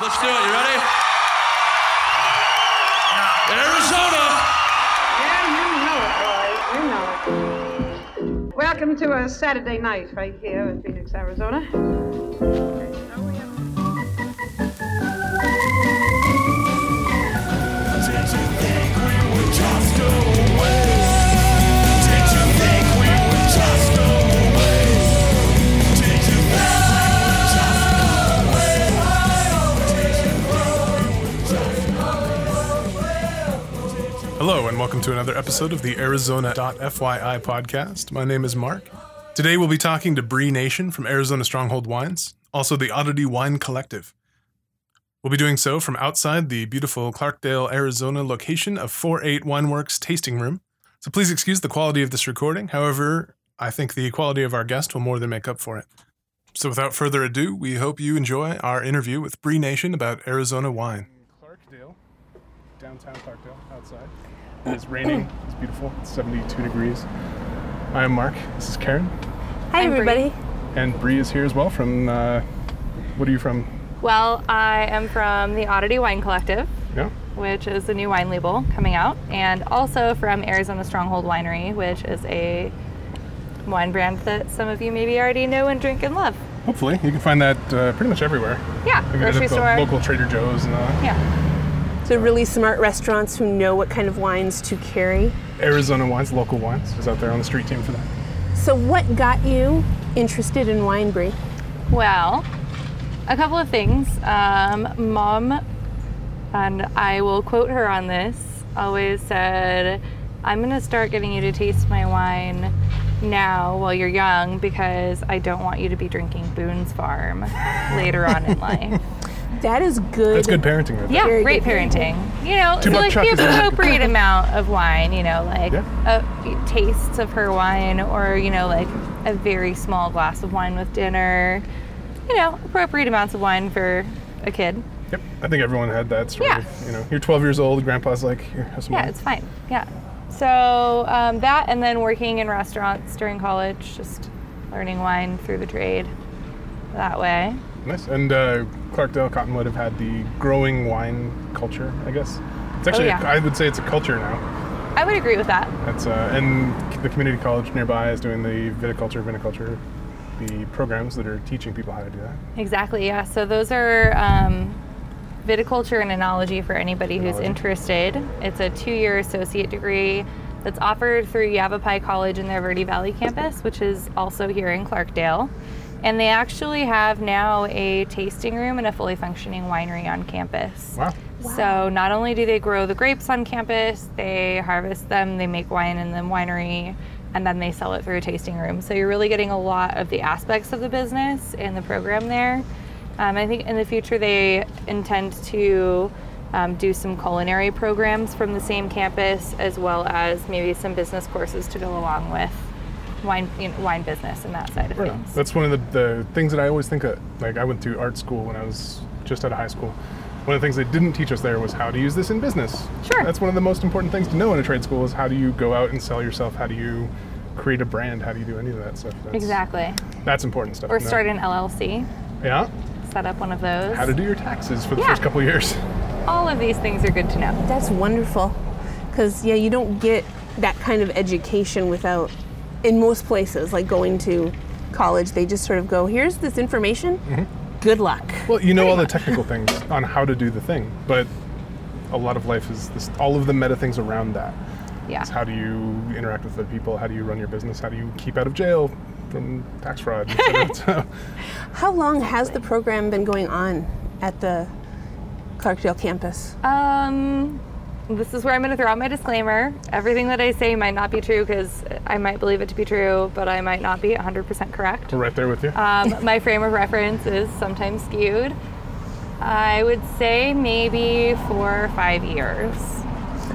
Let's do it. You ready? Arizona. Yeah, you know it, Roy. You know it. Welcome to a Saturday night right here in Phoenix, Arizona. Hello, and welcome to another episode of the Arizona.fyi podcast. My name is Mark. Today we'll be talking to Bree Nation from Arizona Stronghold Wines, also the Oddity Wine Collective. We'll be doing so from outside the beautiful Clarkdale, Arizona location of 48 Wineworks Tasting Room. So please excuse the quality of this recording. However, I think the quality of our guest will more than make up for it. So without further ado, we hope you enjoy our interview with Bree Nation about Arizona wine. Clarkdale, downtown Clarkdale, outside. It's raining. It's beautiful. It's 72 degrees. I am Mark. This is Karen. Hi, everybody. And Bree is here as well from, uh, what are you from? Well, I am from the Oddity Wine Collective, Yeah? which is a new wine label coming out, and also from Arizona Stronghold Winery, which is a wine brand that some of you maybe already know and drink and love. Hopefully. You can find that uh, pretty much everywhere. Yeah, You can get it grocery store. local Trader Joe's and uh, Yeah. So really smart restaurants who know what kind of wines to carry. Arizona Wines, local wines, is out there on the street team for that. So what got you interested in wine, Bree? Well, a couple of things. Um, Mom, and I will quote her on this, always said, I'm going to start getting you to taste my wine now while you're young because I don't want you to be drinking Boone's Farm later on in life. That is good. That's good parenting right there. Yeah, Very great good parenting. You know, Two so like the appropriate amount of wine, you know, like Yeah. uh, tastes of her wine or, you know, like a very small glass of wine with dinner. You know, appropriate amounts of wine for a kid. Yep. I think everyone had that story. Yeah. you know, you're 12 years old, grandpa's like, here, have some Yeah, wine. it's fine. Yeah. So um, that and then working in restaurants during college, just learning wine through the trade that way. Nice. And uh, Clarkdale, Cottonwood have had the growing wine culture, I guess. It's actually, Oh, yeah. I would say it's a culture now. I would agree with that. That's uh, and the community college nearby is doing the viticulture, viniculture, the programs that are teaching people how to do that. Exactly, yeah. So those are um, viticulture and enology for anybody who's interested. It's a two-year associate degree that's offered through Yavapai College in their Verde Valley campus, which is also here in Clarkdale. And they actually have now a tasting room and a fully functioning winery on campus. Wow. So not only do they grow the grapes on campus, they harvest them, they make wine in the winery, and then they sell it through a tasting room. So you're really getting a lot of the aspects of the business in the program there. Um, I think in the future they intend to um, do some culinary programs from the same campus, as well as maybe some business courses to go along with wine, you know, wine business and that side of Right. things. That's one of the, the things that I always think of. Like, I went to art school when I was just out of high school. One of the things they didn't teach us there was how to use this in business. Sure. That's one of the most important things to know in a trade school is how do you go out and sell yourself? How do you create a brand? How do you do any of that stuff? That's, Exactly. That's important stuff. Or to know. start an LLC, Yeah. set up one of those. How to do your taxes for the Yeah. first couple of years. All of these things are good to know. That's wonderful. Because, yeah, you don't get that kind of education without, in most places, like going to college, they just sort of go, here's this information. Good luck. Well, you know all the technical things on how to do the thing, but a lot of life is this, all of the meta things around that. Yeah. It's how do you interact with other people? How do you run your business? How do you keep out of jail from tax fraud? so, How long has the program been going on at the Clarkdale campus? Um, this is where I'm going to throw out my disclaimer. Everything that I say might not be true because I might believe it to be true, but I might not be 100% correct. we're right there with you. Um, my frame of reference is sometimes skewed. I would say maybe four or five years.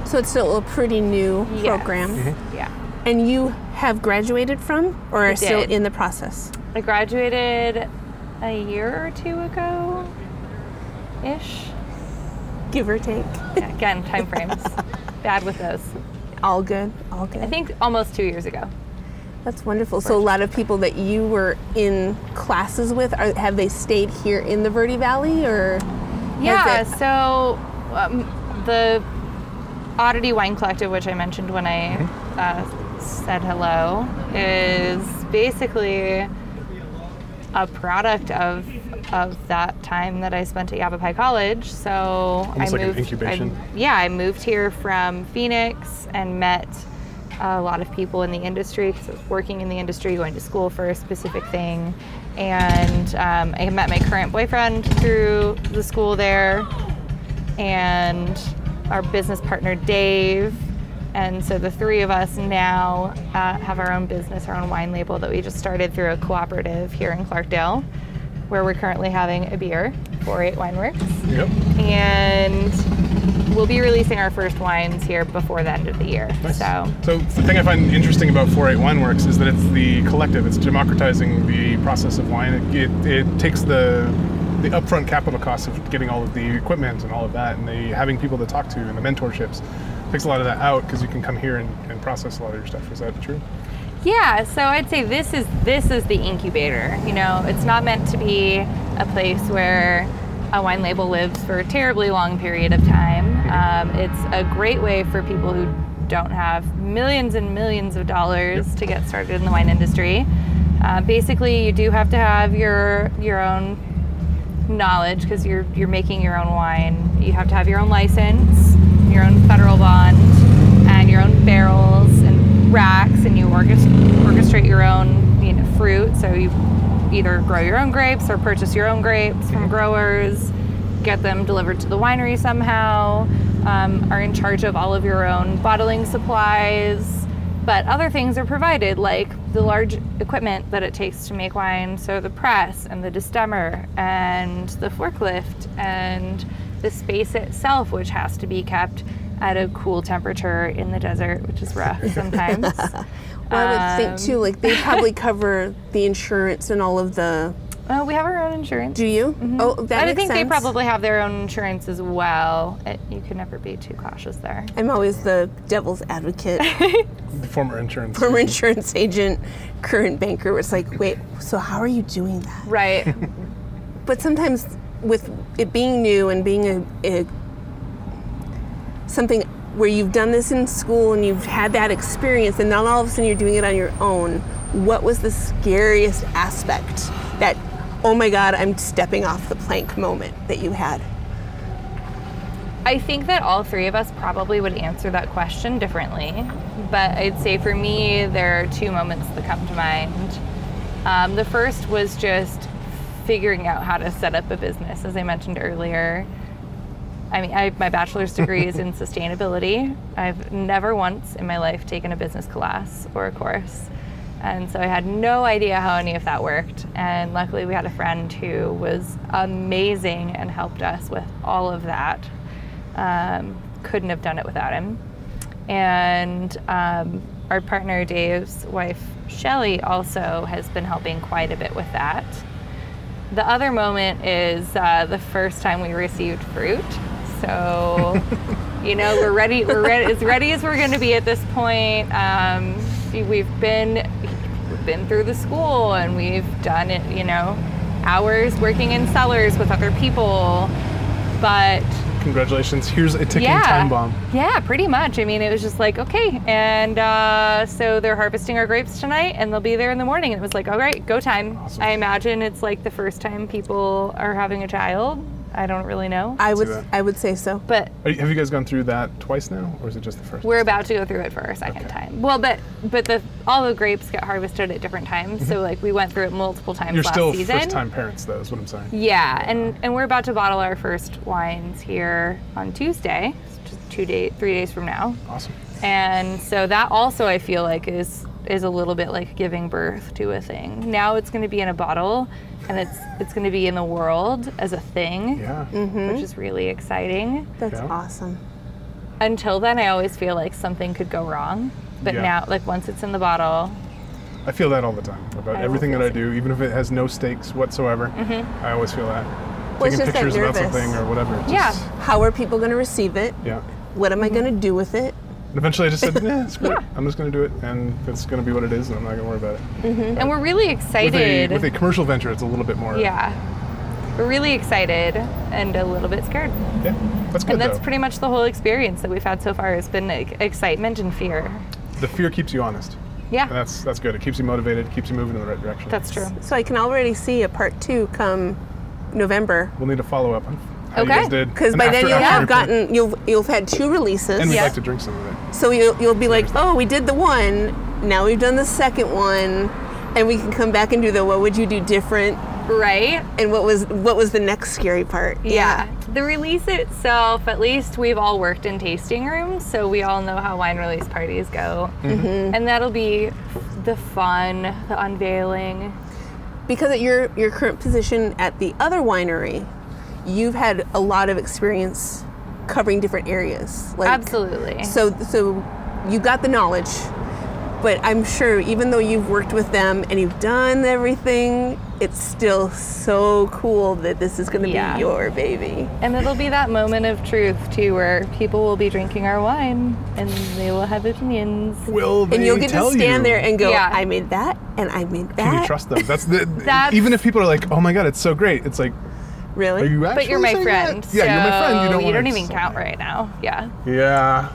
So it's still a pretty new Yes. program. Yeah. And you have graduated from or are still in the process? I graduated a year or two ago ish. Give or take. Yeah, again, time frames. Bad with those. All good. All good. I think almost two years ago. That's wonderful. So a lot of people that you were in classes with, are, have they stayed here in the Verde Valley or? Yeah, it- so um, the Oddity Wine Collective, which I mentioned when I Mm-hmm. uh, said hello, is basically a product of of that time that I spent at Yavapai College. So Almost I like moved. incubation. I, yeah, I moved here from Phoenix and met a lot of people in the industry because I was working in the industry, going to school for a specific thing. And um, I met my current boyfriend through the school there, and our business partner Dave. And so the three of us now uh, have our own business, our own wine label that we just started through a cooperative here in Clarkdale, where we're currently having a beer, 48 Wineworks Yep. and we'll be releasing our first wines here before the end of the year. Nice. So So the thing I find interesting about 48 Wine Works is that it's the collective. It's democratizing the process of wine. It, it, it takes the the upfront capital costs of getting all of the equipment and all of that, and the having people to talk to and the mentorships takes a lot of that out because you can come here and, and process a lot of your stuff. Is that true? Yeah, so I'd say this is this is the incubator. You know, it's not meant to be a place where a wine label lives for a terribly long period of time. Um, it's a great way for people who don't have millions and millions of dollars to get started in the wine industry. Uh, basically, you do have to have your your own knowledge because you're you're making your own wine. You have to have your own license, your own federal bond, and your own barrels racks, and you orchestrate your own you know fruit. So you either grow your own grapes or purchase your own grapes from growers, get them delivered to the winery somehow. Um, are in charge of all of your own bottling supplies but other things are provided like the large equipment that it takes to make wine so the press and the destemmer and the forklift and the space itself which has to be kept at a cool temperature in the desert which is rough sometimes Well, I would think Um, too, like they probably cover the insurance and all of the. oh we have our own insurance Do you? Oh, that I makes think they probably have their own insurance as well. It, you can never be too cautious there. I'm always the devil's advocate, The former insurance. former insurance agent, current banker. where It's like, wait, so how are you doing that? Right. But sometimes with it being new and being a, a something where you've done this in school and you've had that experience and now all of a sudden you're doing it on your own, what was the scariest aspect that oh my god, I'm stepping off the plank moment that you had? I think that all three of us probably would answer that question differently. But I'd say for me, there are two moments that come to mind. Um, the first was just figuring out how to set up a business, as I mentioned earlier. I mean, I, my bachelor's degree is in sustainability. I've never once in my life taken a business class or a course. And so I had no idea how any of that worked. And luckily, we had a friend who was amazing and helped us with all of that. Um, couldn't have done it without him. And um, our partner Dave's wife Shelly also has been helping quite a bit with that. The other moment is uh, the first time we received fruit. So, you know, we're ready. We're ready, as ready as we're going to be at this point. Um, we've been we've been through the school and we've done it. You know, hours working in cellars with other people, but Congratulations. Here's a ticking yeah, time bomb. Yeah, pretty much. I mean, it was just like, okay. And uh, so they're harvesting our grapes tonight and they'll be there in the morning. And it was like, all right, go time. Awesome. I imagine it's like the first time people are having a child. I don't really know. I would. I would say so. But Are you, have you guys gone through that twice now, or is it just the first? we're about to go through it for our second Okay. time. Well, but but the all the grapes get harvested at different times. So like we went through it multiple times Mm-hmm. You're last still season. first-time parents, though, is what I'm saying. Yeah, and and we're about to bottle our first wines here on Tuesday, just two day, three days from now. Awesome. And so that also I feel like is is a little bit like giving birth to a thing. Now it's going to be in a bottle and it's it's going to be in the world as a thing, Yeah. which is really exciting. That's Yeah. awesome. Until then I always feel like something could go wrong. But Yeah. now like once it's in the bottle, I feel that all the time about I everything that I do, even if it has no stakes whatsoever. Mm-hmm. I always feel that. Well, it's Taking just that pictures about something or whatever. it's Yeah. How are people going to receive it? yeah. What am I going to Mm-hmm. do with it? And eventually I just said, yeah, it's great. I'm just going to do it, and it's going to be what it is, and I'm not going to worry about it. Mm-hmm. and we're really With a, excited. with a commercial venture, it's a little bit more. yeah. we're really excited and a little bit scared. Yeah, that's good And that's though. pretty much the whole experience that we've had so far. Has been like, excitement and fear. the fear keeps you honest. Yeah, And that's that's good. It keeps you motivated, keeps you moving in the right direction. that's true. So I can already see a part two come November. We'll need a follow up on how you Okay. guys did. Because And by then you'll have your gotten you'll you'll have had two releases. And we'd Yeah. like to drink some of it. So you'll you'll be like, oh, we did the one. Now we've done the second one, and we can come back and do the what would you do different, Right? and what was what was the next scary part? Yeah. The release itself, at least we've all worked in tasting rooms, so we all know how wine release parties go. Mm-hmm. Mm-hmm. And that'll be the fun, the unveiling. Because at your your current position at the other winery, you've had a lot of experience covering different areas. Like, Absolutely. So so you got the knowledge, but I'm sure even though you've worked with them and you've done everything, it's still so cool that this is going to Yeah. be your baby. And it'll be that moment of truth too, where people will be drinking our wine and they will have opinions. Will they And you'll get to stand you? there and go, Yeah. I made that and I made that. Can you trust them? That's the. That's- even if people are like, "Oh my god, it's so great," it's like, Really? "Are you actually?" But you're my friend. that? Yeah, you're my friend. You don't. you don't even say count right now. Yeah. Yeah.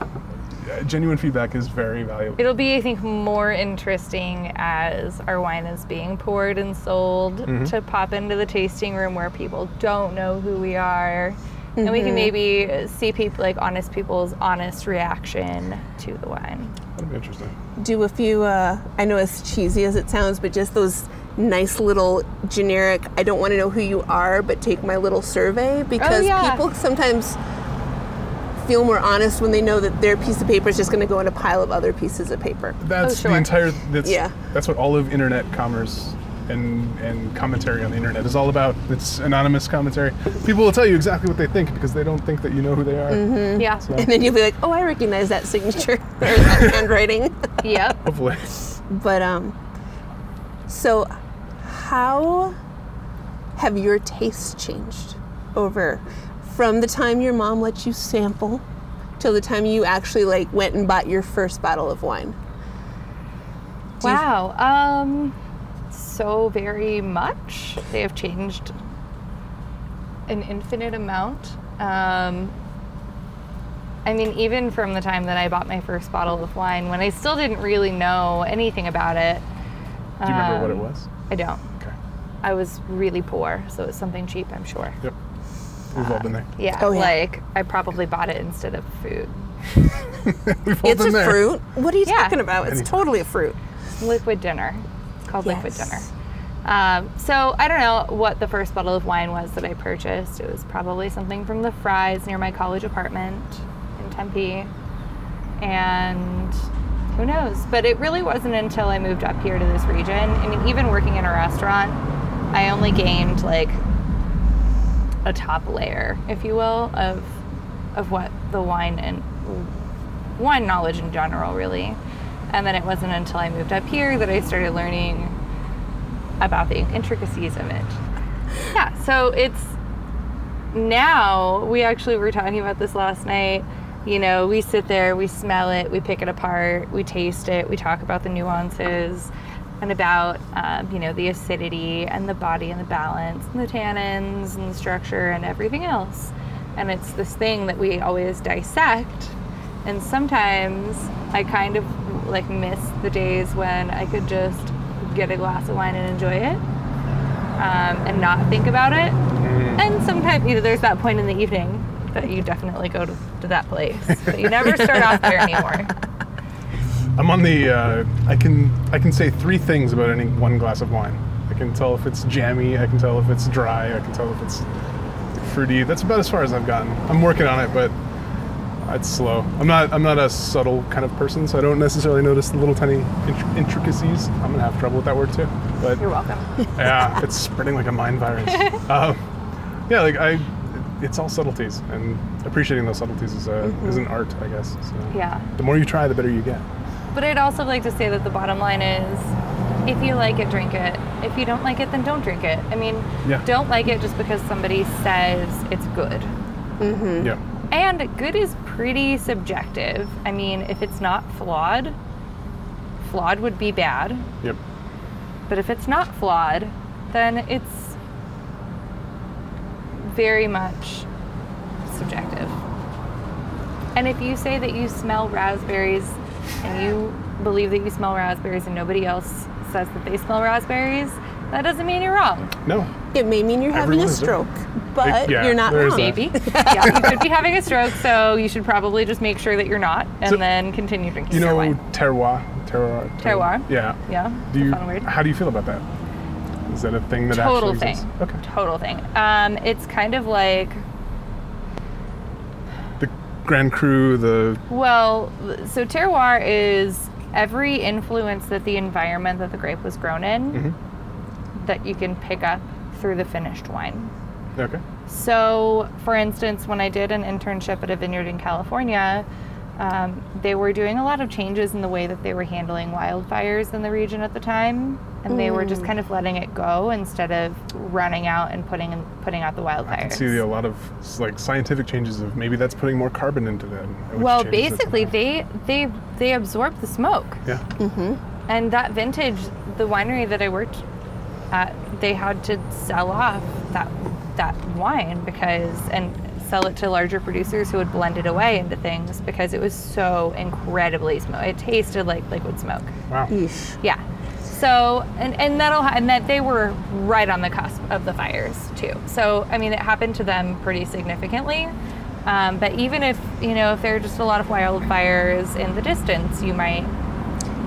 Yeah, Genuine feedback is very valuable. It'll be, I think, more interesting as our wine is being poured and sold Mm-hmm. to pop into the tasting room where people don't know who we are. And we Mm-hmm. can maybe see people, like honest people's honest reaction to the wine. That'll be interesting. do a few uh, i know as cheesy as it sounds but just those nice little generic i don't want to know who you are but take my little survey because Oh, yeah. people sometimes feel more honest when they know that their piece of paper is just going to go in a pile of other pieces of paper That's Oh, sure. the entire. That's, Yeah. That's what all of internet commerce and and commentary on the internet is all about. It's anonymous commentary. People will tell you exactly what they think because they don't think that you know who they are. Mm-hmm. Yeah. and then you'll be like oh i recognize that signature or that handwriting yep. Hopefully. but um so how have your tastes changed over from the time your mom let you sample till the time you actually like went and bought your first bottle of wine Do you- Wow. Um, so very much. They have changed an infinite amount. Um, I mean, even from the time that I bought my first bottle of wine, when I still didn't really know anything about it. Do you remember what it um, was? I don't. Okay. I was really poor, so it's something cheap, I'm sure. Yep. We've all been there. Yeah, Oh, yeah. like I probably bought it instead of food. We've all it's a been there. fruit what are you Yeah. talking about it's Anytime. totally a fruit Liquid dinner. It's called liquid Yes. dinner. Um, so I don't know what the first bottle of wine was that I purchased. It was probably something from the Fry's near my college apartment in Tempe. And who knows? But it really wasn't until I moved up here to this region. I mean, even working in a restaurant, I only gained like a top layer, if you will, of of what the wine and wine knowledge in general, really. And then it wasn't until I moved up here that I started learning about the intricacies of it. Yeah, so it's now we actually were talking about this last night. You know, we sit there, we smell it, we pick it apart, we taste it, we talk about the nuances and about, um, you know, the acidity and the body and the balance and the tannins and the structure and everything else. And it's this thing that we always dissect. And sometimes I kind of like miss the days when I could just get a glass of wine and enjoy it um, and not think about it. And sometimes, you know, there's that point in the evening that you definitely go to, to that place. But you never start off there anymore. I'm on the. Uh, I can I can say three things about any one glass of wine. I can tell if it's jammy. I can tell if it's dry. I can tell if it's fruity. That's about as far as I've gotten. I'm working on it, but it's slow. I'm not. I'm not a subtle kind of person, so I don't necessarily notice the little tiny int- intricacies. I'm gonna have trouble with that word too. But You're welcome. yeah, it's spreading like a mind virus. um, yeah, like I, it's all subtleties, and appreciating those subtleties is a is an art, I guess. So Yeah. The more you try, the better you get. But I'd also like to say that the bottom line is if you like it, drink it. If you don't like it, then don't drink it. I mean, Yeah. don't like it just because somebody says it's good. Mm-hmm. Yeah. And good is pretty subjective. I mean, if it's not flawed, flawed would be bad. Yep. But if it's not flawed, then it's very much subjective. And if you say that you smell raspberries and you believe that you smell raspberries and nobody else says that they smell raspberries, that doesn't mean you're wrong. No. It may mean you're having a is stroke, but yeah, you're not wrong. Maybe. yeah, you could be having a stroke, so you should probably just make sure that you're not and So- then continue drinking You your know wine. terroir? Terroir. Terroir? Yeah. Yeah. Do you? fun word. How do you feel about that? Is that a thing that actually? Total actually thing. exists? Okay. Total thing. Um, it's kind of like The Grand Cru, the Well, so terroir is every influence that the environment that the grape was grown in Mm-hmm. that you can pick up through the finished wine. okay. So, for instance, when I did an internship at a vineyard in California, um, they were doing a lot of changes in the way that they were handling wildfires in the region at the time, and they were just kind of letting it go instead of running out and putting putting out the wildfires. I can see a lot of like scientific changes of maybe that's putting more carbon into them. well, basically, they they they absorb the smoke. Yeah. And that vintage, the winery that I worked at, they had to sell off that that wine because and sell it to larger producers who would blend it away into things because it was so incredibly smoke. It tasted like liquid smoke. Wow. Yeesh. Yeah. So and and that'll and that they were right on the cusp of the fires too. So I mean, it happened to them pretty significantly. Um, but even if you know if there are just a lot of wildfires in the distance, you might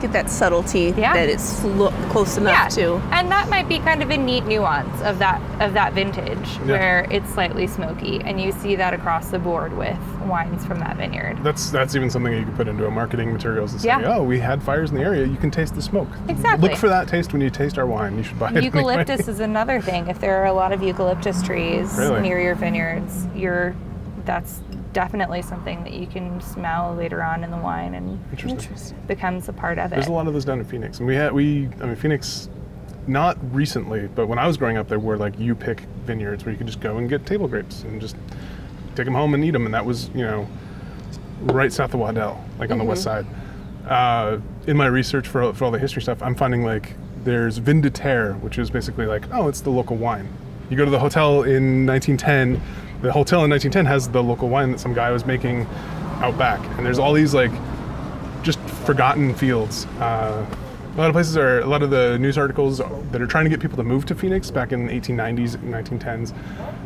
Get that subtlety Yeah. that it's lo- close enough to. And that might be kind of a neat nuance of that of that vintage where it's slightly smoky and you see that across the board with wines from that vineyard. That's that's even something you can put into a marketing materials and say, Yeah. oh, we had fires in the area. You can taste the smoke. Exactly. Look for that taste when you taste our wine. You should buy it. Eucalyptus anyway. is another thing. If there are a lot of eucalyptus trees Really? near your vineyards, you're that's definitely something that you can smell later on in the wine and Interesting. becomes a part of it. There's a lot of those down in Phoenix, and we had we. I mean, Phoenix, not recently, but when I was growing up, there were like you pick vineyards where you could just go and get table grapes and just take them home and eat them, and that was you know right south of Waddell, like on the west side. Uh, in my research for for all the history stuff, I'm finding like there's vin de terre, which is basically like oh, it's the local wine. You go to the hotel in 1910. The hotel in 1910 has the local wine that some guy was making out back, and there's all these like just forgotten fields. Uh, a lot of places are, a lot of the news articles that are trying to get people to move to Phoenix back in the 1890s 1910s,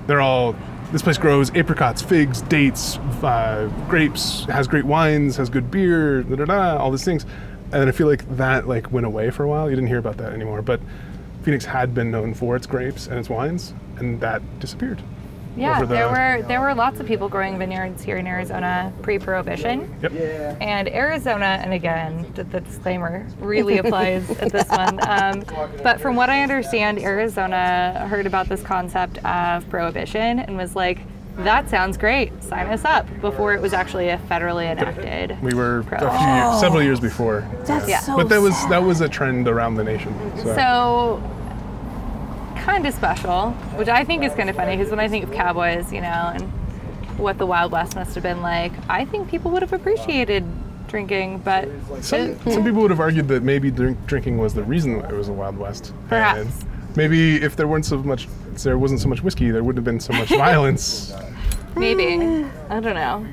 they're all, this place grows apricots, figs, dates, uh, grapes, has great wines, has good beer, da da da, all these things. And I feel like that like went away for a while. You didn't hear about that anymore. But Phoenix had been known for its grapes and its wines, and that disappeared. Yeah, over the- there were there were lots of people growing vineyards here in Arizona pre-prohibition. Yep. And Arizona, and again, the, the disclaimer really applies at this one. Um, but from what I understand, Arizona heard about this concept of prohibition and was like, that sounds great, sign us up, before it was actually a federally enacted. We were a few years, several years before. That's Yeah. so But that was sad. that was a trend around the nation. So, So, kind of special, which I think is kind of funny because when I think of cowboys, you know, and what the Wild West must have been like, I think people would have appreciated drinking, but some, some people would have argued that maybe drink, drinking was the reason it was a Wild West. Perhaps. And maybe if there weren't so much, there wasn't so much whiskey, there wouldn't have been so much violence. maybe. I don't know.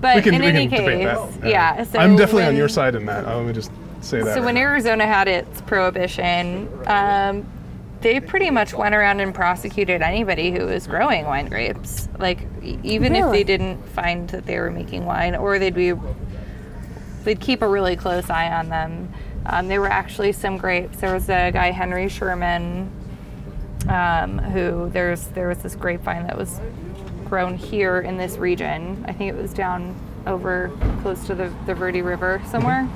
But We can, in we any can case, debate that. yeah. So I'm definitely on your side in that. Let me just say that. So right when now. Arizona had its prohibition, um, they pretty much went around and prosecuted anybody who was growing wine grapes. Like even if they didn't find that they were making wine, or they'd be they'd keep a really close eye on them. Um, there were actually some grapes. There was a guy Henry Schuerman, um, who there's there was this grapevine that was grown here in this region. I think it was down over close to the, the Verde River somewhere.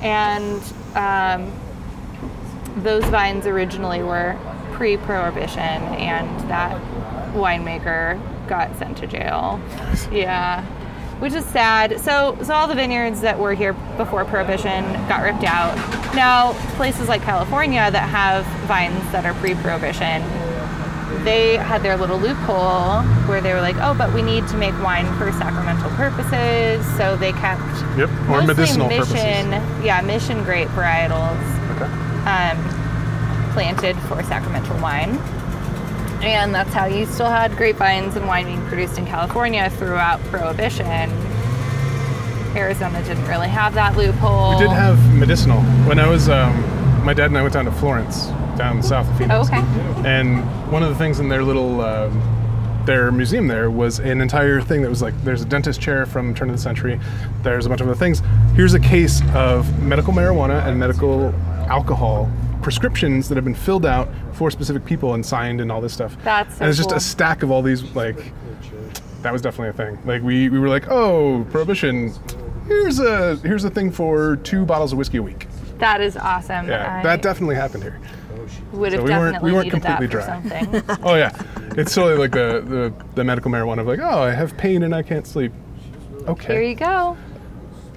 And um, those vines originally were pre prohibition, and that winemaker got sent to jail. Yeah. Which is sad. So, so all the vineyards that were here before Prohibition got ripped out. Now, places like California that have vines that are pre-Prohibition, they had their little loophole where they were like, oh, but we need to make wine for sacramental purposes. So they kept Yep, or medicinal mission, purposes. yeah, mission grape varietals. Um, planted for sacramental wine. And that's how you still had grapevines and wine being produced in California throughout Prohibition. Arizona didn't really have that loophole. We did have medicinal. When I was, um, my dad and I went down to Florence, down south of Phoenix. Oh, okay. And one of the things in their little, um, their museum there was an entire thing that was like, there's a dentist chair from turn of the century. There's a bunch of other things. Here's a case of medical marijuana and medical alcohol prescriptions that have been filled out for specific people and signed and all this stuff. That's so and it's just cool. a stack of all these like. That was definitely a thing. Like we, we were like, oh, prohibition. Here's a here's a thing for two bottles of whiskey a week. That is awesome. Yeah, I that definitely happened here. would have so we weren't- definitely we weren't completely dry. something. Oh yeah, it's totally like the, the the medical marijuana of like, oh, I have pain and I can't sleep. Okay. Here you go.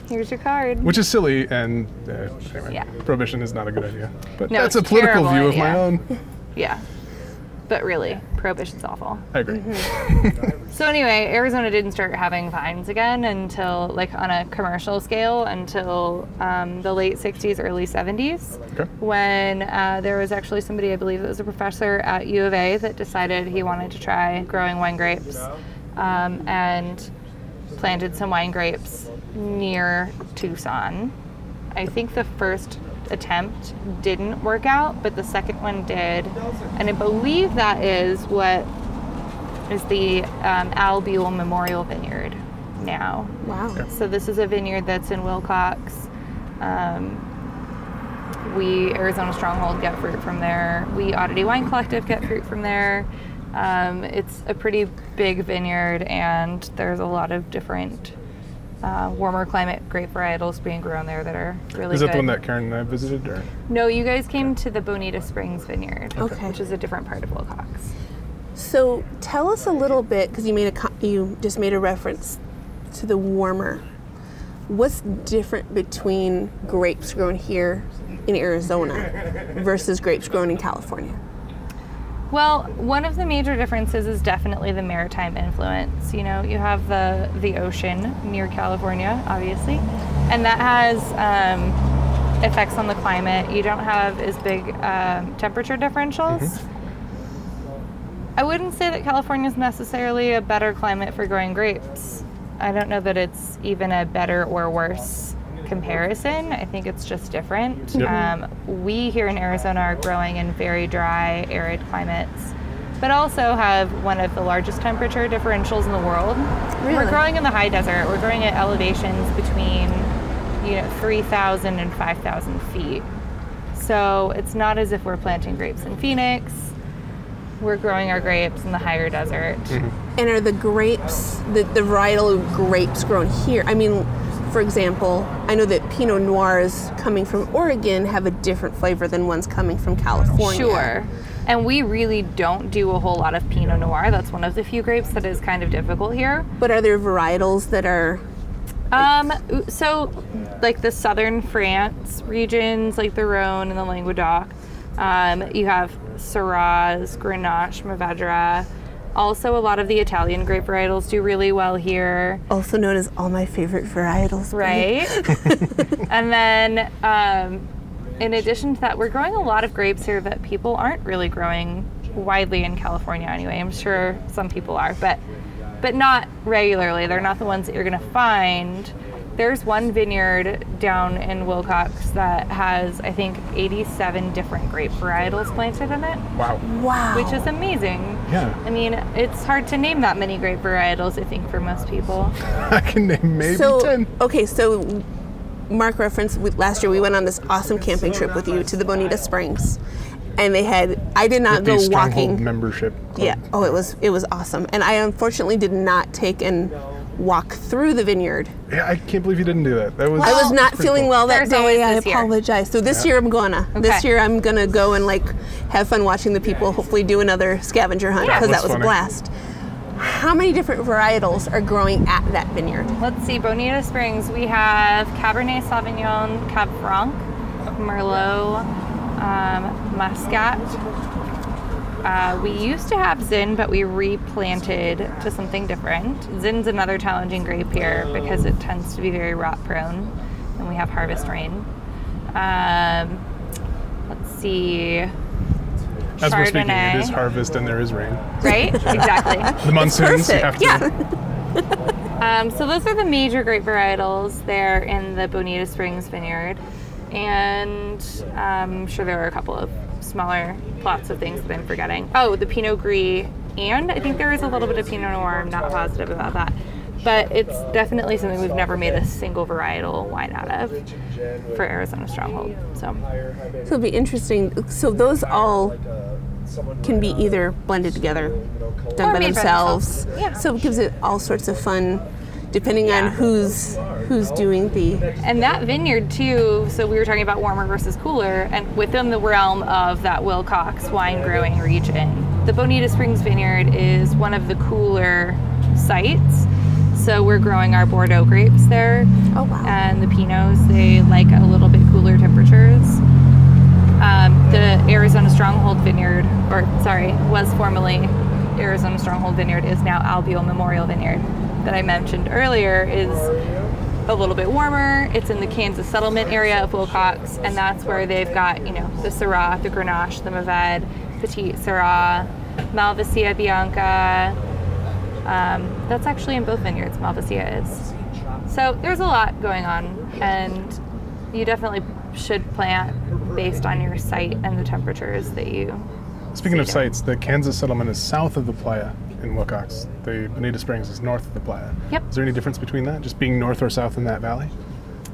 Here's your card. Which is silly, and uh, anyway, Yeah. prohibition is not a good idea. But No, that's a political view of my own. Yeah. But really, prohibition's awful. I agree. Mm-hmm. So anyway, Arizona didn't start having vines again until like on a commercial scale until um, the late 60s, early 70s. Okay. When uh, there was actually somebody, I believe it was a professor at U of A, that decided he wanted to try growing wine grapes um, and planted some wine grapes near Tucson. I think the first attempt didn't work out, but the second one did. And I believe that is what is the um, Al Buhl Memorial Vineyard now. Wow. So this is a vineyard that's in Willcox. Um, we Arizona Stronghold get fruit from there. We Oddity Wine Collective get fruit from there. Um, it's a pretty big vineyard, and there's a lot of different uh, warmer climate grape varietals being grown there that are really Is that good. the one that Karen and I visited? Or? No, you guys came to the Bonita Springs Vineyard, Okay. which is a different part of Willcox. So tell us a little bit because you made a you just made a reference to the warmer. What's different between grapes grown here in Arizona versus grapes grown in California? Well, one of the major differences is definitely the maritime influence. You know, you have the the ocean near California, obviously, and that has um, effects on the climate. You don't have as big um, temperature differentials. I wouldn't say that California is necessarily a better climate for growing grapes. I don't know that it's even a better or worse comparison. I think it's just different. Yep. Um, we here in Arizona are growing in very dry, arid climates, but also have one of the largest temperature differentials in the world. Really? We're growing in the high desert. We're growing at elevations between, you know, 3,000 and 5,000 feet. So it's not as if we're planting grapes in Phoenix. We're growing our grapes in the higher desert. And are the grapes, the, the varietal grapes grown here? I mean, for example, I know that Pinot Noirs coming from Oregon have a different flavor than ones coming from California. Sure. And we really don't do a whole lot of Pinot Noir. That's one of the few grapes that is kind of difficult here. But are there varietals that are Um, so, like the southern France regions, like the Rhone and the Languedoc, um, you have Syrah, Grenache, Mourvedre. Also, a lot of the Italian grape varietals do really well here, also known as all my favorite varietals? right? and then, um, in addition to that, we're growing a lot of grapes here that people aren't really growing widely in California anyway. I'm sure some people are, but but not regularly. They're not the ones that you're going to find. There's one vineyard down in Willcox that has, I think, 87 different grape varietals planted in it, Wow. Wow. which is amazing. Yeah. I mean, it's hard to name that many grape varietals, I think, for most people. I can name maybe so, ten. okay, so Mark referenced last year we went on this awesome camping trip with you to the Bonita Springs. And they had, I did not With go the Stronghold walking. membership. club. Yeah. Oh, it was it was awesome. And I unfortunately did not take and walk through the vineyard. Yeah, I can't believe you didn't do that. That was. I was not feeling cool. well that There's day. I this year. apologize. So this year I'm gonna. This year I'm gonna go and like have fun watching the people. Hopefully do another scavenger hunt That because was that was a blast. How many different varietals are growing at that vineyard? Let's see, Bonita Springs, we have Cabernet Sauvignon, Cab Franc, Merlot, um, Muscat. Uh, we used to have Zin, but we replanted to something different. Zin's another challenging grape here because it tends to be very rot prone, and we have harvest rain. Um, let's see. As we're speaking, it is harvest and there is rain. right? exactly. The monsoons you have to. Yeah. Um, so those are the major grape varietals there in the Bonita Springs vineyard, and um, I'm sure there are a couple of smaller plots of things that I'm forgetting. Oh, the Pinot Gris, and I think there is a little bit of Pinot Noir. I'm not positive about that, but it's definitely something we've never made a single varietal wine out of for Arizona Stronghold. So So it'll be interesting. So those all can be either blended together, done by themselves. Yeah. So it gives it all sorts of fun, depending on who's who's doing the. And that vineyard too. So we were talking about warmer versus cooler, and within the realm of that Willcox wine growing region, the Bonita Springs vineyard is one of the cooler sites. So we're growing our Bordeaux grapes there, Oh wow. and the Pinots they like a little bit cooler temperatures. Um, the Arizona Stronghold Vineyard, or sorry, was formerly Arizona Stronghold Vineyard, is now Al Buhl Memorial Vineyard that I mentioned earlier is a little bit warmer. It's in the Kansas settlement area of Willcox, and that's where they've got, you know, the Syrah, the Grenache, the Mourvèdre, Petite Syrah, Malvasia Bianca. Um, that's actually in both vineyards, Malvasia is. So there's a lot going on, and you definitely should plant based on your site and the temperatures that you. Speaking of sites, the Kansas settlement is south of the playa in Willcox. The Bonita Springs is north of the playa. Yep. Is there any difference between that? Just being north or south in that valley?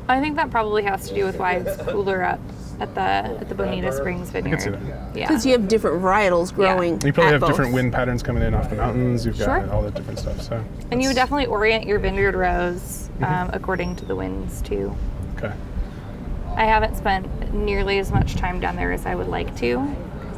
I think that probably has to do with why it's cooler up at the at the Bonita Springs vineyard. see that. Yeah. Because you have different varietals growing. You probably at have both. different wind patterns coming in off the mountains. You've got Sure. all the different stuff. So. and you would definitely orient your vineyard rows um, according to the winds too. Okay. I haven't spent nearly as much time down there as I would like to.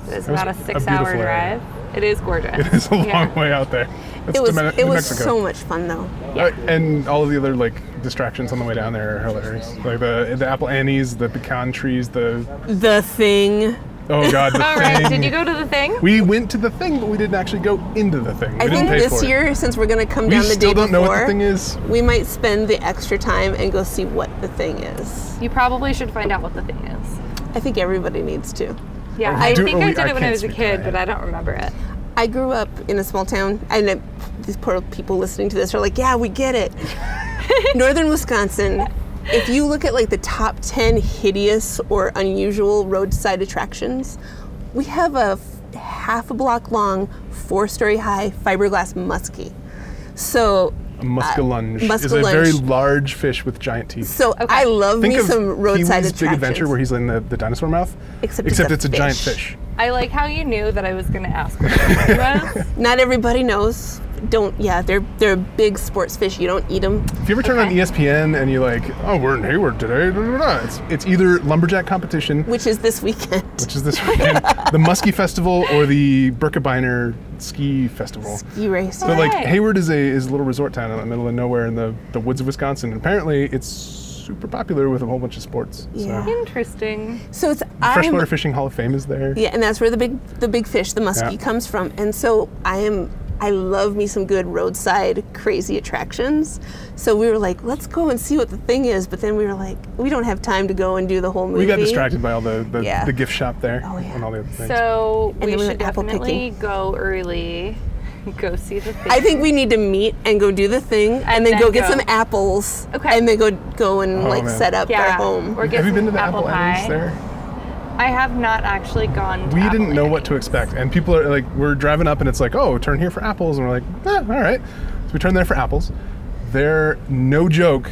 It's It about a a six-hour beautiful area. drive. It is gorgeous. It is a long Yeah. way out there. That's It was to it was so much fun though. Uh, and all of the other like distractions on the way down there are hilarious. Like the the Apple Annie's, the pecan trees, the The thing. oh god, the All thing. right. Did you go to the thing? We went to the thing, but we didn't actually go into the thing. We I didn't think pay this for it. year, since we're gonna come we down the still day don't know before, what the thing is. we might spend the extra time and go see what the thing is. You probably should find out what the thing is. I think everybody needs to. Yeah, I think I we- did I it when I can't was a kid, but I don't remember it. I grew up in a small town, and uh, these poor people listening to this are like, "Yeah, we get it." Northern Wisconsin. If you look at like the top ten hideous or unusual roadside attractions, we have a f- half a block long, four-story high fiberglass muskie. So, A muskellunge uh, is a very large fish with giant teeth. so I love Think me of some roadside Pee-wee's attractions. Big Adventure, where he's in the, the dinosaur mouth. Except it's a it's a giant fish. fish. I like how you knew that I was going to ask what it. Not everybody knows. Don't yeah, they're they're a big sports fish. You don't eat them. If you ever turn on E ESPN and you're like, oh, we're in Hayward today, da, da, da, it's, it's either lumberjack competition, Which is this weekend. which is this weekend, the Muskie Festival, or the Birkebeiner Ski Festival. You race. So like Hayward is a is a little resort town in the middle of nowhere in the, the woods of Wisconsin. And apparently it's super popular with a whole bunch of sports. Yeah. So Interesting. So it's Freshwater I'm, Fishing Hall of Fame is there. yeah, and that's where the big the big fish, the muskie, Yeah. comes from. And so I am I love me some good roadside crazy attractions. So we were like, let's go and see what the thing is. But then we were like, we don't have time to go and do the whole movie. We got distracted by all the, the, Yeah. the gift shop there Oh, yeah. and all the other things. So we we should went apple definitely go early, go see the thing. I think we need to meet and go do the thing, and, And then, then go get go. some apples, Okay. and then go go and Oh, like man. set up Yeah. our home. Or get Have you been to the apple Apple pie. there? I have not actually gone. To We Apple didn't know what to expect, and people are like, we're driving up, and it's like, oh, turn here for apples, and we're like, eh, all right. So we turn there for apples. There, no joke,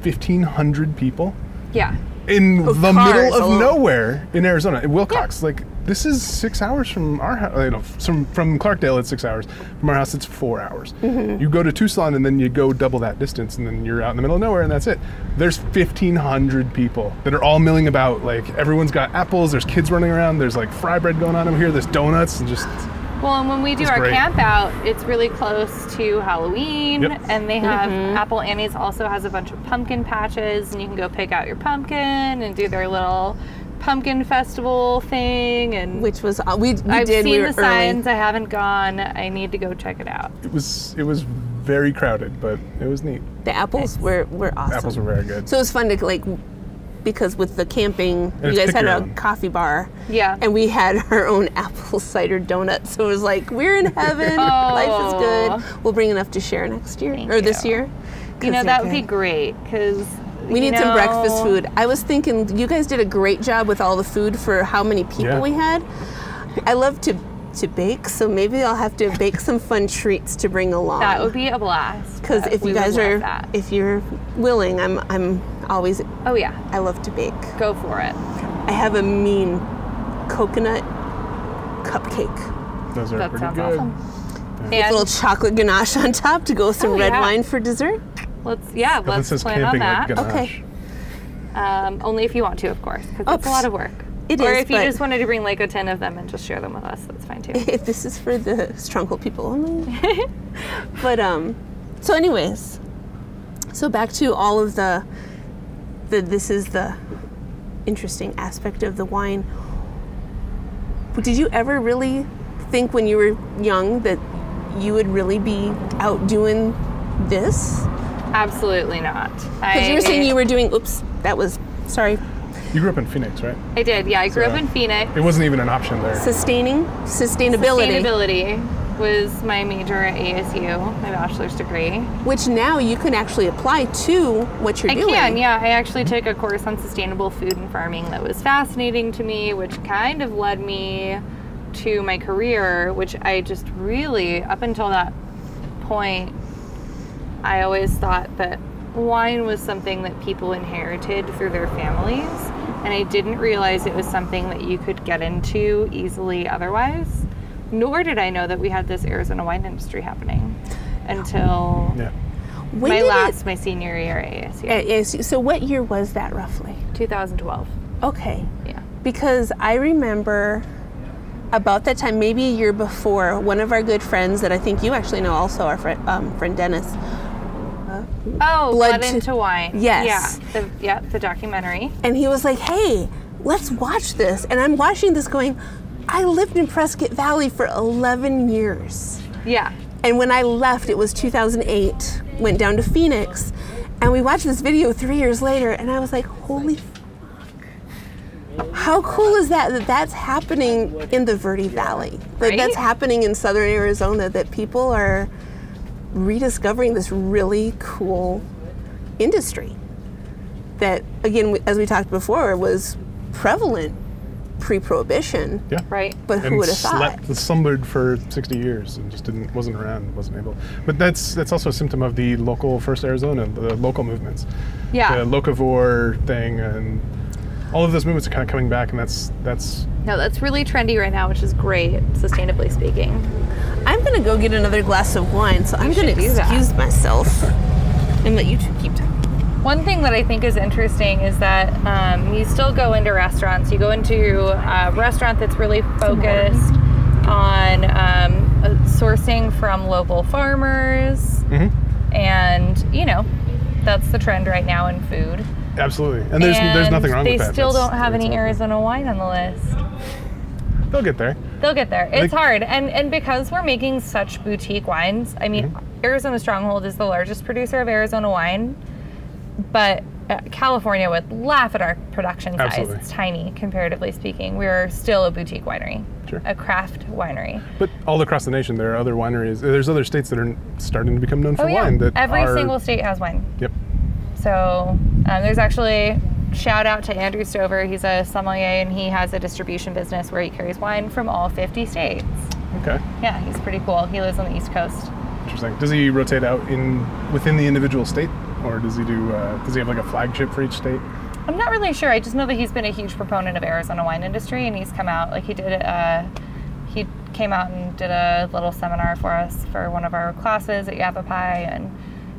fifteen hundred people Yeah. In Of the cars middle of nowhere in Arizona, in Willcox. Like this is six hours from our house. You know, from from Clarkdale, it's six hours. From our house, it's four hours. Mm-hmm. You go to Tucson, and then you go double that distance, and then you're out in the middle of nowhere, and that's it. There's fifteen hundred people that are all milling about. Like everyone's got apples. There's kids running around. There's like fry bread going on over here. There's donuts and just. Well, and when we do our great. camp out, it's really close to Halloween, Yep. and they have Mm-hmm. Apple Annie's also has a bunch of pumpkin patches, and you can go pick out your pumpkin and do their little pumpkin festival thing. And Which was uh, we, we I've did. seen we the were early. signs. I haven't gone. I need to go check it out. It was it was very crowded, but it was neat. The apples were were awesome. Apples were very good. So it was fun to like because with the camping, it's you guys had a own. coffee bar. Yeah. And we had our own apple cider donuts. So it was like, we're in heaven. Oh. Life is good. We'll bring enough to share next year Thank or this year. You know, they're that would be great because We need some breakfast food. I was thinking you guys did a great job with all the food for how many people Yeah. we had. I love to to bake, so maybe I'll have to bake some fun treats to bring along. That would be a blast. because if you guys are that. if you're willing, I'm I'm always oh yeah, I love to bake. go for it. I have a mean coconut cupcake. Those are That pretty sounds good. awesome. A And little chocolate ganache on top to go with some Oh, red yeah. wine for dessert. let's yeah, Nothing let's says plan on that. like. Okay. Um, only if you want to, of course, because Oh, it's a lot of work. it or is, if you just wanted to bring like a ten of them and just share them with us, that's fine too. If this is for the stronghold people only. but um so anyways. So back to all of the the this is the interesting aspect of the wine. Did you ever really think when you were young that you would really be out doing this? Absolutely not. Because you were saying you were doing oops, that was sorry. You grew up in Phoenix, right? I did. Yeah, I grew So- up in Phoenix. It wasn't even an option there. Sustaining sustainability. Sustainability was my major at ASU, my bachelor's degree. Which now you can actually apply to what you're I doing. can, yeah. I actually took a course on sustainable food and farming that was fascinating to me, which kind of led me to my career, which I just really, up until that point, I always thought that wine was something that people inherited through their families. And I didn't realize it was something that you could get into easily otherwise. Nor did I know that we had this Arizona wine industry happening until Yeah. When my did it- last, my senior year at ASU. At ASU. So what year was that roughly? 2012. Okay. Yeah. Because I remember about that time, maybe a year before, one of our good friends that I think you actually know also, our friend, um, friend Dennis, Oh, Blood Blood, to- into Wine. Yes. Yeah. The, yeah, the documentary. and he was like, hey, let's watch this. And I'm watching this going, I lived in Prescott Valley for 11 years. Yeah. And when I left, it was 2008, went down to Phoenix, and we watched this video three years later, and I was like, holy fuck. How cool is that that that's happening in the Verde Valley? That that's happening in southern Arizona, that people are rediscovering this really cool industry that, again, as we talked before, was prevalent pre prohibition. Yeah. Right. But who would have thought? slept, slumbered for 60 years and just didn't wasn't around wasn't able but that's that's also a symptom of the local first arizona the local movements Yeah. the locavore thing and all of those movements are kind of coming back and that's that's No, that's really trendy right now, which is great, sustainably speaking. I'm gonna go get another glass of wine, so I'm gonna should do that. excuse myself and let you two keep talking. One thing that I think is interesting is that um, you still go into restaurants. You go into a restaurant that's really focused on um, uh, sourcing from local farmers, and you know, that's the trend right now in food. absolutely and there's there's nothing wrong with that They still don't have any awesome. Arizona wine on the list. they'll get there They'll get there. It's Like- hard, and and because we're making such boutique wines, I mean, Mm-hmm. Arizona Stronghold is the largest producer of Arizona wine, but uh, California would laugh at our production size. Absolutely. It's tiny, comparatively speaking. We're still a boutique winery, Sure. a craft winery. but all across the nation there are other wineries there's other states that are starting to become known for oh yeah, wine that every are, single state has wine. yep So um, there's actually shout out to Andrew Stover. He's a sommelier and he has a distribution business where he carries wine from all 50 states. okay Yeah, he's pretty cool. He lives on the East Coast. interesting does he rotate out in within the individual state or does he do uh, does he have like a flagship for each state I'm not really sure. I just know that he's been a huge proponent of Arizona wine industry, and he's come out like he did. Uh, he came out and did a little seminar for us for one of our classes at Yavapai, and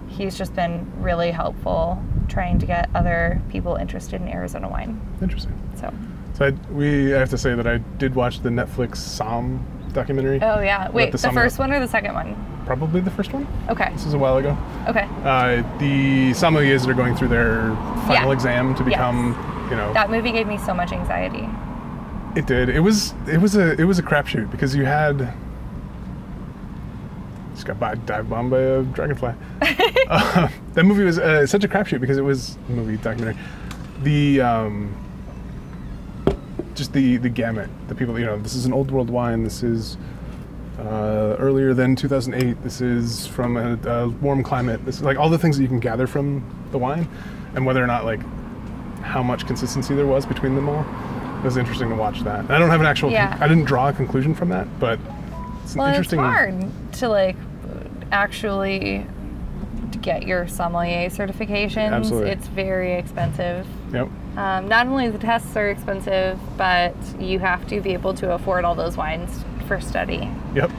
he's just been really helpful trying to get other people interested in Arizona wine. interesting So, So I, we I have to say that I did watch the Netflix Somm documentary. oh yeah, wait, the the, first one or the second one? Probably the first one. Okay, This is a while ago. okay, Uh, the sommeliers that are going through their final Yeah. exam to Yes. become, you know, that movie gave me so much anxiety. it did. It was it was a it was a crapshoot because you had just got by, dive bombed by a dragonfly. uh, that movie was uh, such a crapshoot because it was movie documentary. the um, just the the gamut. The people, you know, this is an old world wine. This is uh, earlier than 2008. This is from a, a warm climate. This is like all the things that you can gather from the wine, and whether or not like how much consistency there was between them all. It was interesting to watch that. And I don't have an actual. Yeah. I didn't draw a conclusion from that, but it's an Well, it's interesting. hard to like actually get your sommelier certifications. Absolutely. It's very expensive. Yep. Um, not only the tests are expensive, but you have to be able to afford all those wines for study. Yep.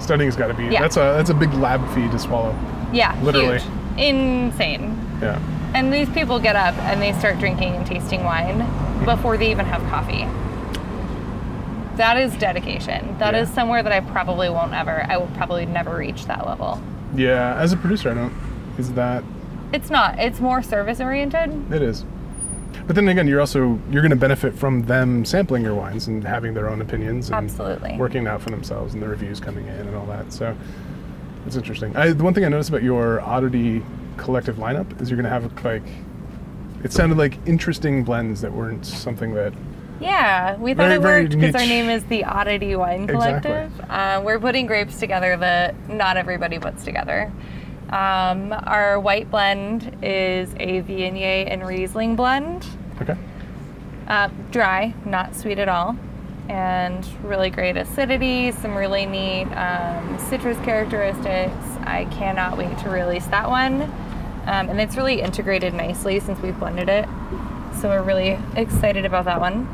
Studying's got to be. Yeah. That's a that's a big lab fee to swallow. Yeah, Literally. huge. insane. Yeah. And these people get up and they start drinking and tasting wine before they even have coffee. That is dedication. That is Yeah. somewhere that I probably won't ever. I will probably never reach that level. Yeah. As a producer, I don't. Is that It's not. It's more service oriented. it is. But then again, you're also you're going to benefit from them sampling your wines and having their own opinions and Absolutely. working out for themselves and the reviews coming in and all that. So it's interesting. I, the one thing I noticed about your oddity collective lineup is you're going to have like it sounded like interesting blends that weren't something that Yeah, we thought Very, it worked because our name is the Oddity Wine Exactly. Collective. Uh, we're putting grapes together that not everybody puts together. Um, our white blend is a Viognier and Riesling blend. Okay. Uh, dry, not sweet at all, and really great acidity, some really neat um, citrus characteristics. I cannot wait to release that one. Um, and it's really integrated nicely since we've blended it. So we're really excited about that one.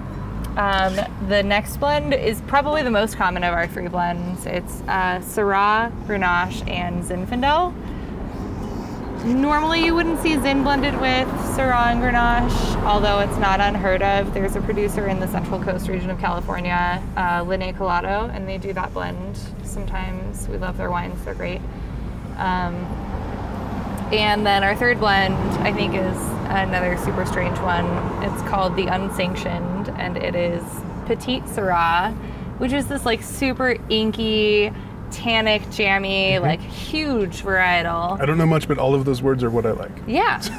Um, the next blend is probably the most common of our three blends. It's uh, Syrah, Grenache, and Zinfandel. Normally, you wouldn't see Zin blended with Syrah and Grenache, although it's not unheard of. There's a producer in the Central Coast region of California, uh, Linne Calodo, and they do that blend sometimes. We love their wines, they're great. Um, and then our third blend, I think, is another super strange one. It's called the Unsanctioned, and it is Petite Syrah, which is this like super inky, tannic, jammy, like huge varietal. I don't know much, but all of those words are what I like. Yeah.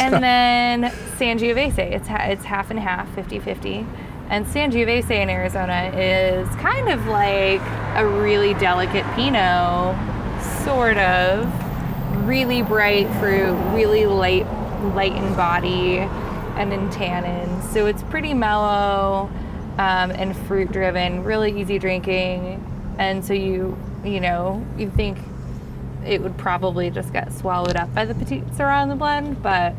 and then Sangiovese, it's, ha- it's half and half, 50 50. And Sangiovese in Arizona is kind of like a really delicate Pinot, sort of. Really bright fruit, really light, light in body and in tannins. So it's pretty mellow um, and fruit driven, really easy drinking. And so you, you know, you think it would probably just get swallowed up by the petite syrah in the blend, but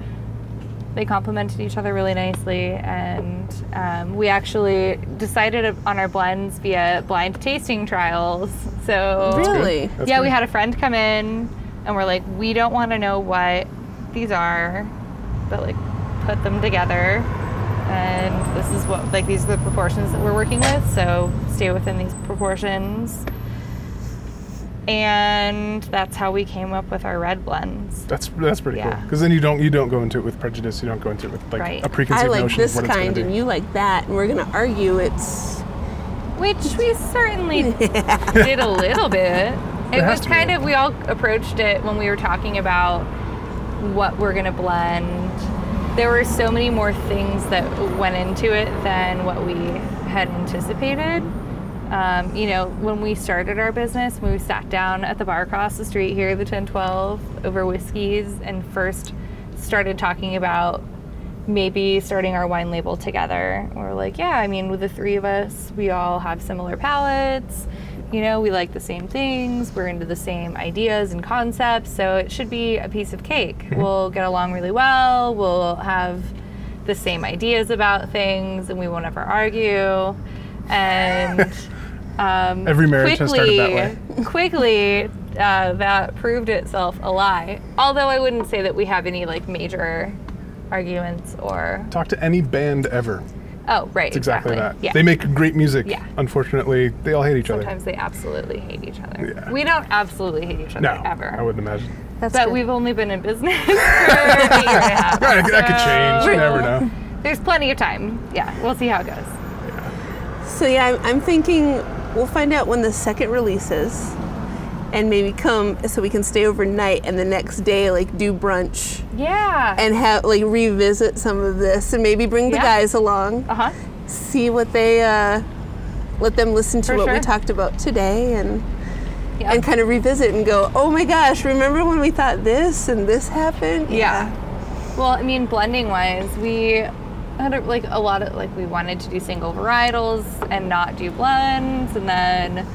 they complemented each other really nicely. And um, we actually decided on our blends via blind tasting trials. So Really? That's yeah, good. we had a friend come in, and we're like, we don't want to know what these are, but like put them together. And this is what like these are the proportions that we're working with. So stay within these proportions. And that's how we came up with our red blends. That's that's pretty cool. Yeah. Because then you don't you don't go into it with prejudice. You don't go into it with like Right. a preconceived notion. I like notion this of what kind and you like that, and we're gonna argue it's Which we certainly did a little bit. It has was kind of, we all approached it when we were talking about what we're going to blend. There were so many more things that went into it than what we had anticipated. Um, you know, when we started our business, when we sat down at the bar across the street here, the 1012, over whiskeys, and first started talking about maybe starting our wine label together. We're like, yeah, I mean, with the three of us, we all have similar palates. You know, we like the same things. We're into the same ideas and concepts. So it should be a piece of cake. We'll get along really well. We'll have the same ideas about things, and we won't ever argue. And um, Every marriage has started that way. Quickly, uh, that proved itself a lie. Although I wouldn't say that we have any like major arguments or Talk to any band ever. Oh right It's exactly, that. Yeah. They make great music. Yeah. Unfortunately, they all hate each other. Sometimes they absolutely hate each other. Yeah. We don't absolutely hate each other other. No, ever. I wouldn't imagine. that's but good. we've only been in business for a year and a half. Right, that could change. You never know. There's plenty of time. Yeah, we'll see how it goes. So yeah, I'm, I'm thinking we'll find out when the second release is, and maybe come so we can stay overnight and the next day like do brunch Yeah. and have like revisit some of this and maybe bring the Yeah. guys along, uh huh. see what they uh, let them listen to For what we talked about today and Yeah. and kind of revisit and go, oh my gosh, remember when we thought this and this happened? Yeah. Well, I mean, blending wise, we had a, like a lot of like we wanted to do single varietals and not do blends, and then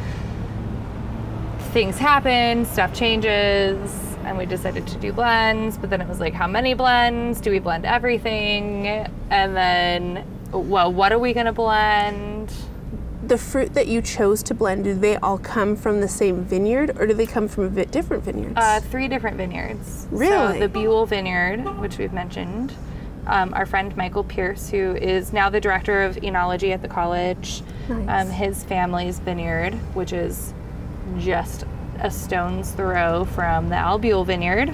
things happen, stuff changes, and we decided to do blends. But then it was like, how many blends? Do we blend everything? And then, well, what are we gonna blend? The fruit that you chose to blend, do they all come from the same vineyard or do they come from vi- different vineyards? Uh, three different vineyards. Really? So the Buhl Vineyard, which we've mentioned. Um, our friend Michael Pierce, who is now the director of enology at the college, Nice. um, his family's vineyard, which is just a stone's throw from the Al Buhl Vineyard,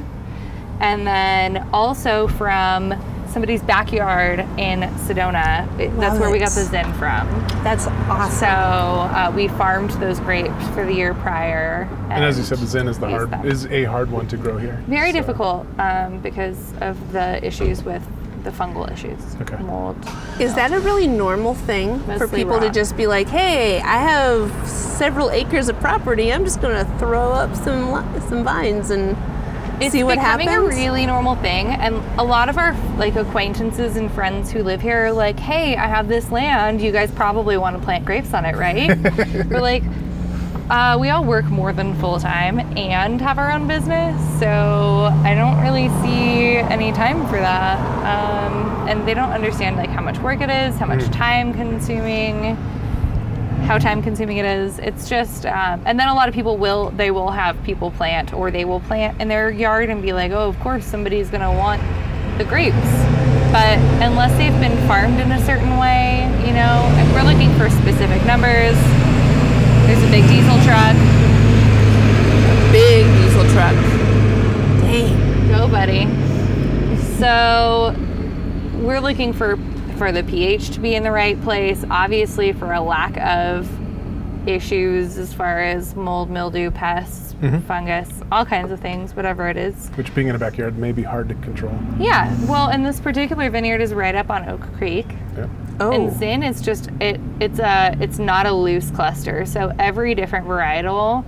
and then also from somebody's backyard in Sedona. It- That's Love where we got the Zin from. That's awesome. So uh, we farmed those grapes for the year prior. And as you said, the Zin is the hard them. is a hard one to grow here. Very So- difficult um, because of the issues with the fungal issues, Okay. mold. Is that a really normal thing for Mostly people to just be like, "Hey, I have several acres of property. I'm just going to throw up some some vines and It's see what happens." It's becoming happens"? a really normal thing, and a lot of our like acquaintances and friends who live here are like, "Hey, I have this land. You guys probably want to plant grapes on it, right?" We're like. Uh, we all work more than full time and have our own business, so I don't really see any time for that. Um, and they don't understand like how much work it is, how much time consuming. how time consuming it is. It's just, um, and then a lot of people will, they will have people plant or they will plant in their yard and be like, oh, of course somebody's going to want the grapes. But unless they've been farmed in a certain way, you know, if we're looking for specific numbers. There's a big diesel truck. Big diesel truck. Dang. Go, buddy. So we're looking for for the pH to be in the right place. Obviously, for a lack of issues as far as mold, mildew, pests, Mm-hmm. fungus, all kinds of things, whatever it is. Which being in a backyard may be hard to control. Yeah. Well, and this particular vineyard is right up on Oak Creek. Yeah. Oh. And Zin is just it. It's a. It's not a loose cluster. So every different varietal,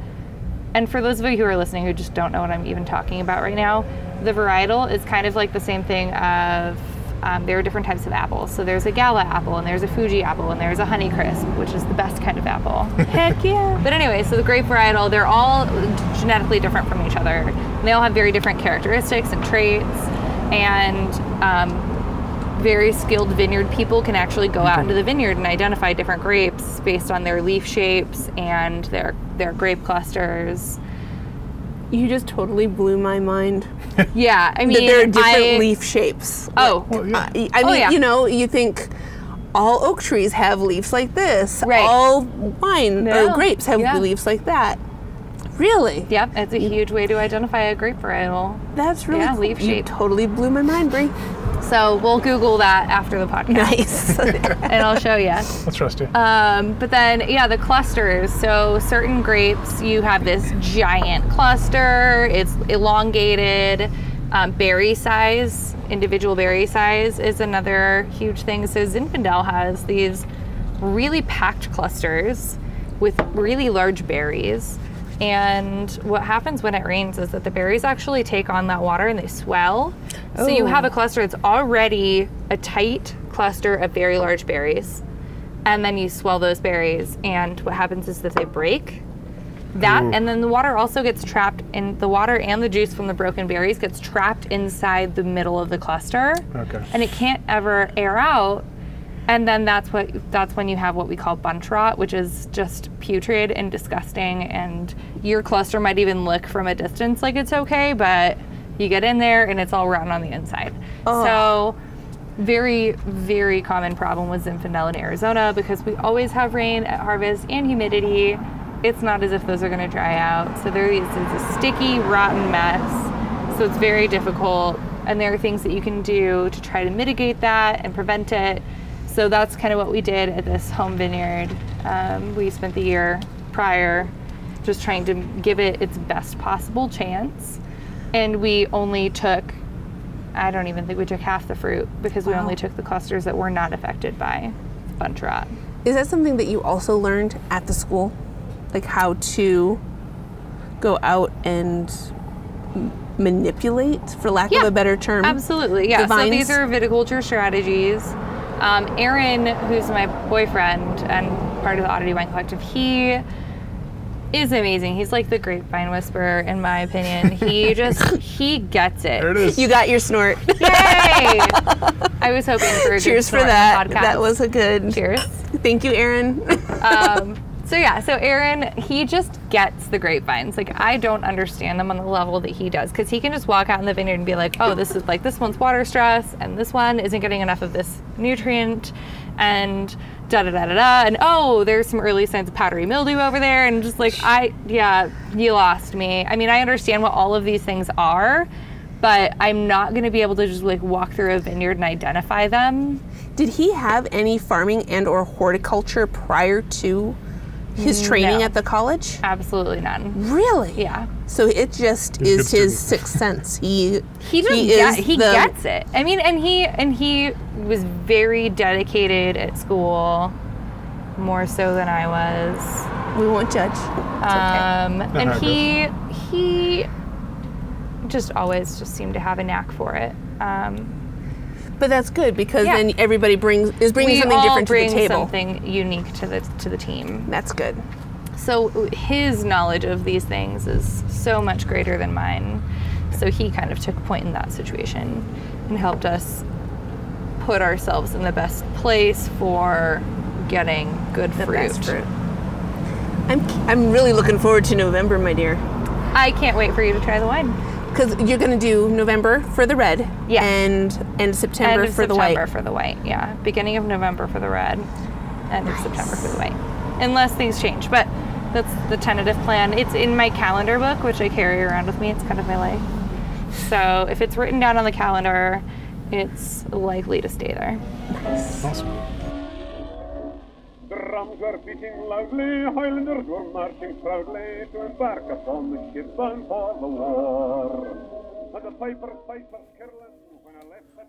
and for those of you who are listening who just don't know what I'm even talking about right now, the varietal is kind of like the same thing of. Um, there are different types of apples. So there's a Gala apple, and there's a Fuji apple, and there's a Honeycrisp, which is the best kind of apple. Heck yeah! But anyway, so the grape varietal, they're all genetically different from each other. And they all have very different characteristics and traits, and um, very skilled vineyard people can actually go out into the vineyard and identify different grapes based on their leaf shapes and their their grape clusters. You just totally blew my mind. Yeah, I mean, that there are different I- leaf shapes. Oh, Well, yeah. I, I Oh, mean, yeah. you know, you think all oak trees have leaves like this. Right. All wine No. or grapes have Yeah. leaves like that. Really? yep, it's a huge way to identify a grape varietal. That's really Yeah, cool. leaf You shape. totally blew my mind, Bree. So we'll Google that after the podcast, Nice. and I'll show you. I'll trust you. Um, but then, yeah, the clusters. So certain grapes, you have this giant cluster. It's elongated. Um, berry size, individual berry size, is another huge thing. So Zinfandel has these really packed clusters with really large berries. And what happens when it rains is that the berries actually take on that water and they swell. So you Oh. have a cluster that's already a tight cluster of very large berries and then you swell those berries and what happens is that they break that and then the water also gets trapped in the water and the juice from the broken berries gets trapped inside the middle of the cluster Okay. and it can't ever air out and then that's what that's when you have what we call bunch rot which is just putrid and disgusting and your cluster might even look from a distance like it's okay but you get in there and it's all rotten on the inside so very, very common problem with Zinfandel in Arizona because we always have rain at harvest and humidity. It's not as if those are going to dry out. So there is a sticky, rotten mess. So it's very difficult. And there are things that you can do to try to mitigate that and prevent it. So that's kind of what we did at this home vineyard. Um, we spent the year prior just trying to give it its best possible chance. And we only took, I don't even think we took half the fruit because we only took the clusters that were not affected by bunch rot. Is that something that you also learned at the school? Like how to go out and manipulate, for lack of a better term? Absolutely, yeah. the So these are viticulture strategies. Um, Aaron, who's my boyfriend and part of the Oddity Wine Collective, he is amazing. He's like the grapevine whisperer, in my opinion. He just he gets it. There it is. You got your snort. Yay! I was hoping for a Cheers for snort on that. podcast. That was a good. cheers. Thank you, Aaron. Um, so yeah, so Aaron, he just gets the grapevines. Like I don't understand them on the level that he does, because he can just walk out in the vineyard and be like, "Oh, this is like this one's water stress, and this one isn't getting enough of this nutrient," and da da da da da, and oh, there's some early signs of powdery mildew over there, and just like I, yeah, you lost me. I mean, I understand what all of these things are. But I'm not going to be able to just like walk through a vineyard and identify them. Did he have any farming and or horticulture prior to his training No. at the college? Absolutely none. Really? Yeah. So it just He's is his student. sixth sense. He he just he get, is he the- gets it. I mean, and he and he was very dedicated at school, more so than I was. We won't judge. It's okay. Um, and he he just always just seemed to have a knack for it. Um, But that's good because Yeah. then everybody brings is bringing we something different bring to the table. something unique to the to the team. That's good. So his knowledge of these things is so much greater than mine. So he kind of took point in that situation and helped us put ourselves in the best place for getting good The fruit. fruit. I'm I'm really looking forward to November, my dear. I can't wait for you to try the wine. Because you're going to do November for the red, Yeah. and and September End of for the September white. for the white. Yeah, beginning of November for the red. End of September for the white. Unless things change, but that's the tentative plan. It's in my calendar book, which I carry around with me. It's kind of my life. So if it's written down on the calendar, it's likely to stay there. Awesome. Drums were beating loudly, Highlanders were marching proudly to embark upon the ship bound for the war. And the left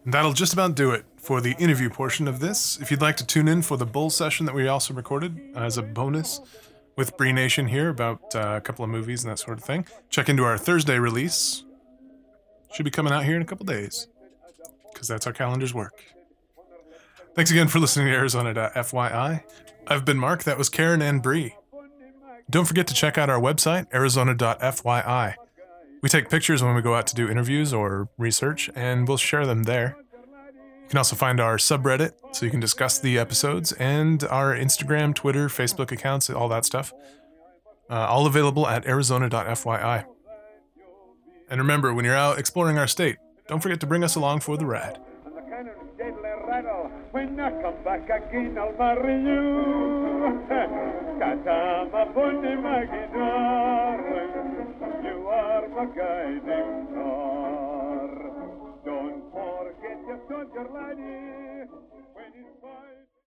And that'll just about do it for the interview portion of this. If you'd like to tune in for the bull session that we also recorded as a bonus with Bree Nation here about uh, a couple of movies and that sort of thing, check into our Thursday release. Should be coming out here in a couple days because that's how calendars work. Thanks again for listening to Arizona.fyi. I've been Mark. That was Karen and Bree. Don't forget to check out our website, Arizona.fyi. We take pictures when we go out to do interviews or research, and we'll share them there. You can also find our subreddit so you can discuss the episodes and our Instagram, Twitter, Facebook accounts, all that stuff. Uh, all available at arizona.fyi. And remember, when you're out exploring our state, don't forget to bring us along for the ride when I come back again, I'll marry you. Cause I'm a bonny maggie, darling. You are my guiding star. Don't forget your soldier laddie when it's fight.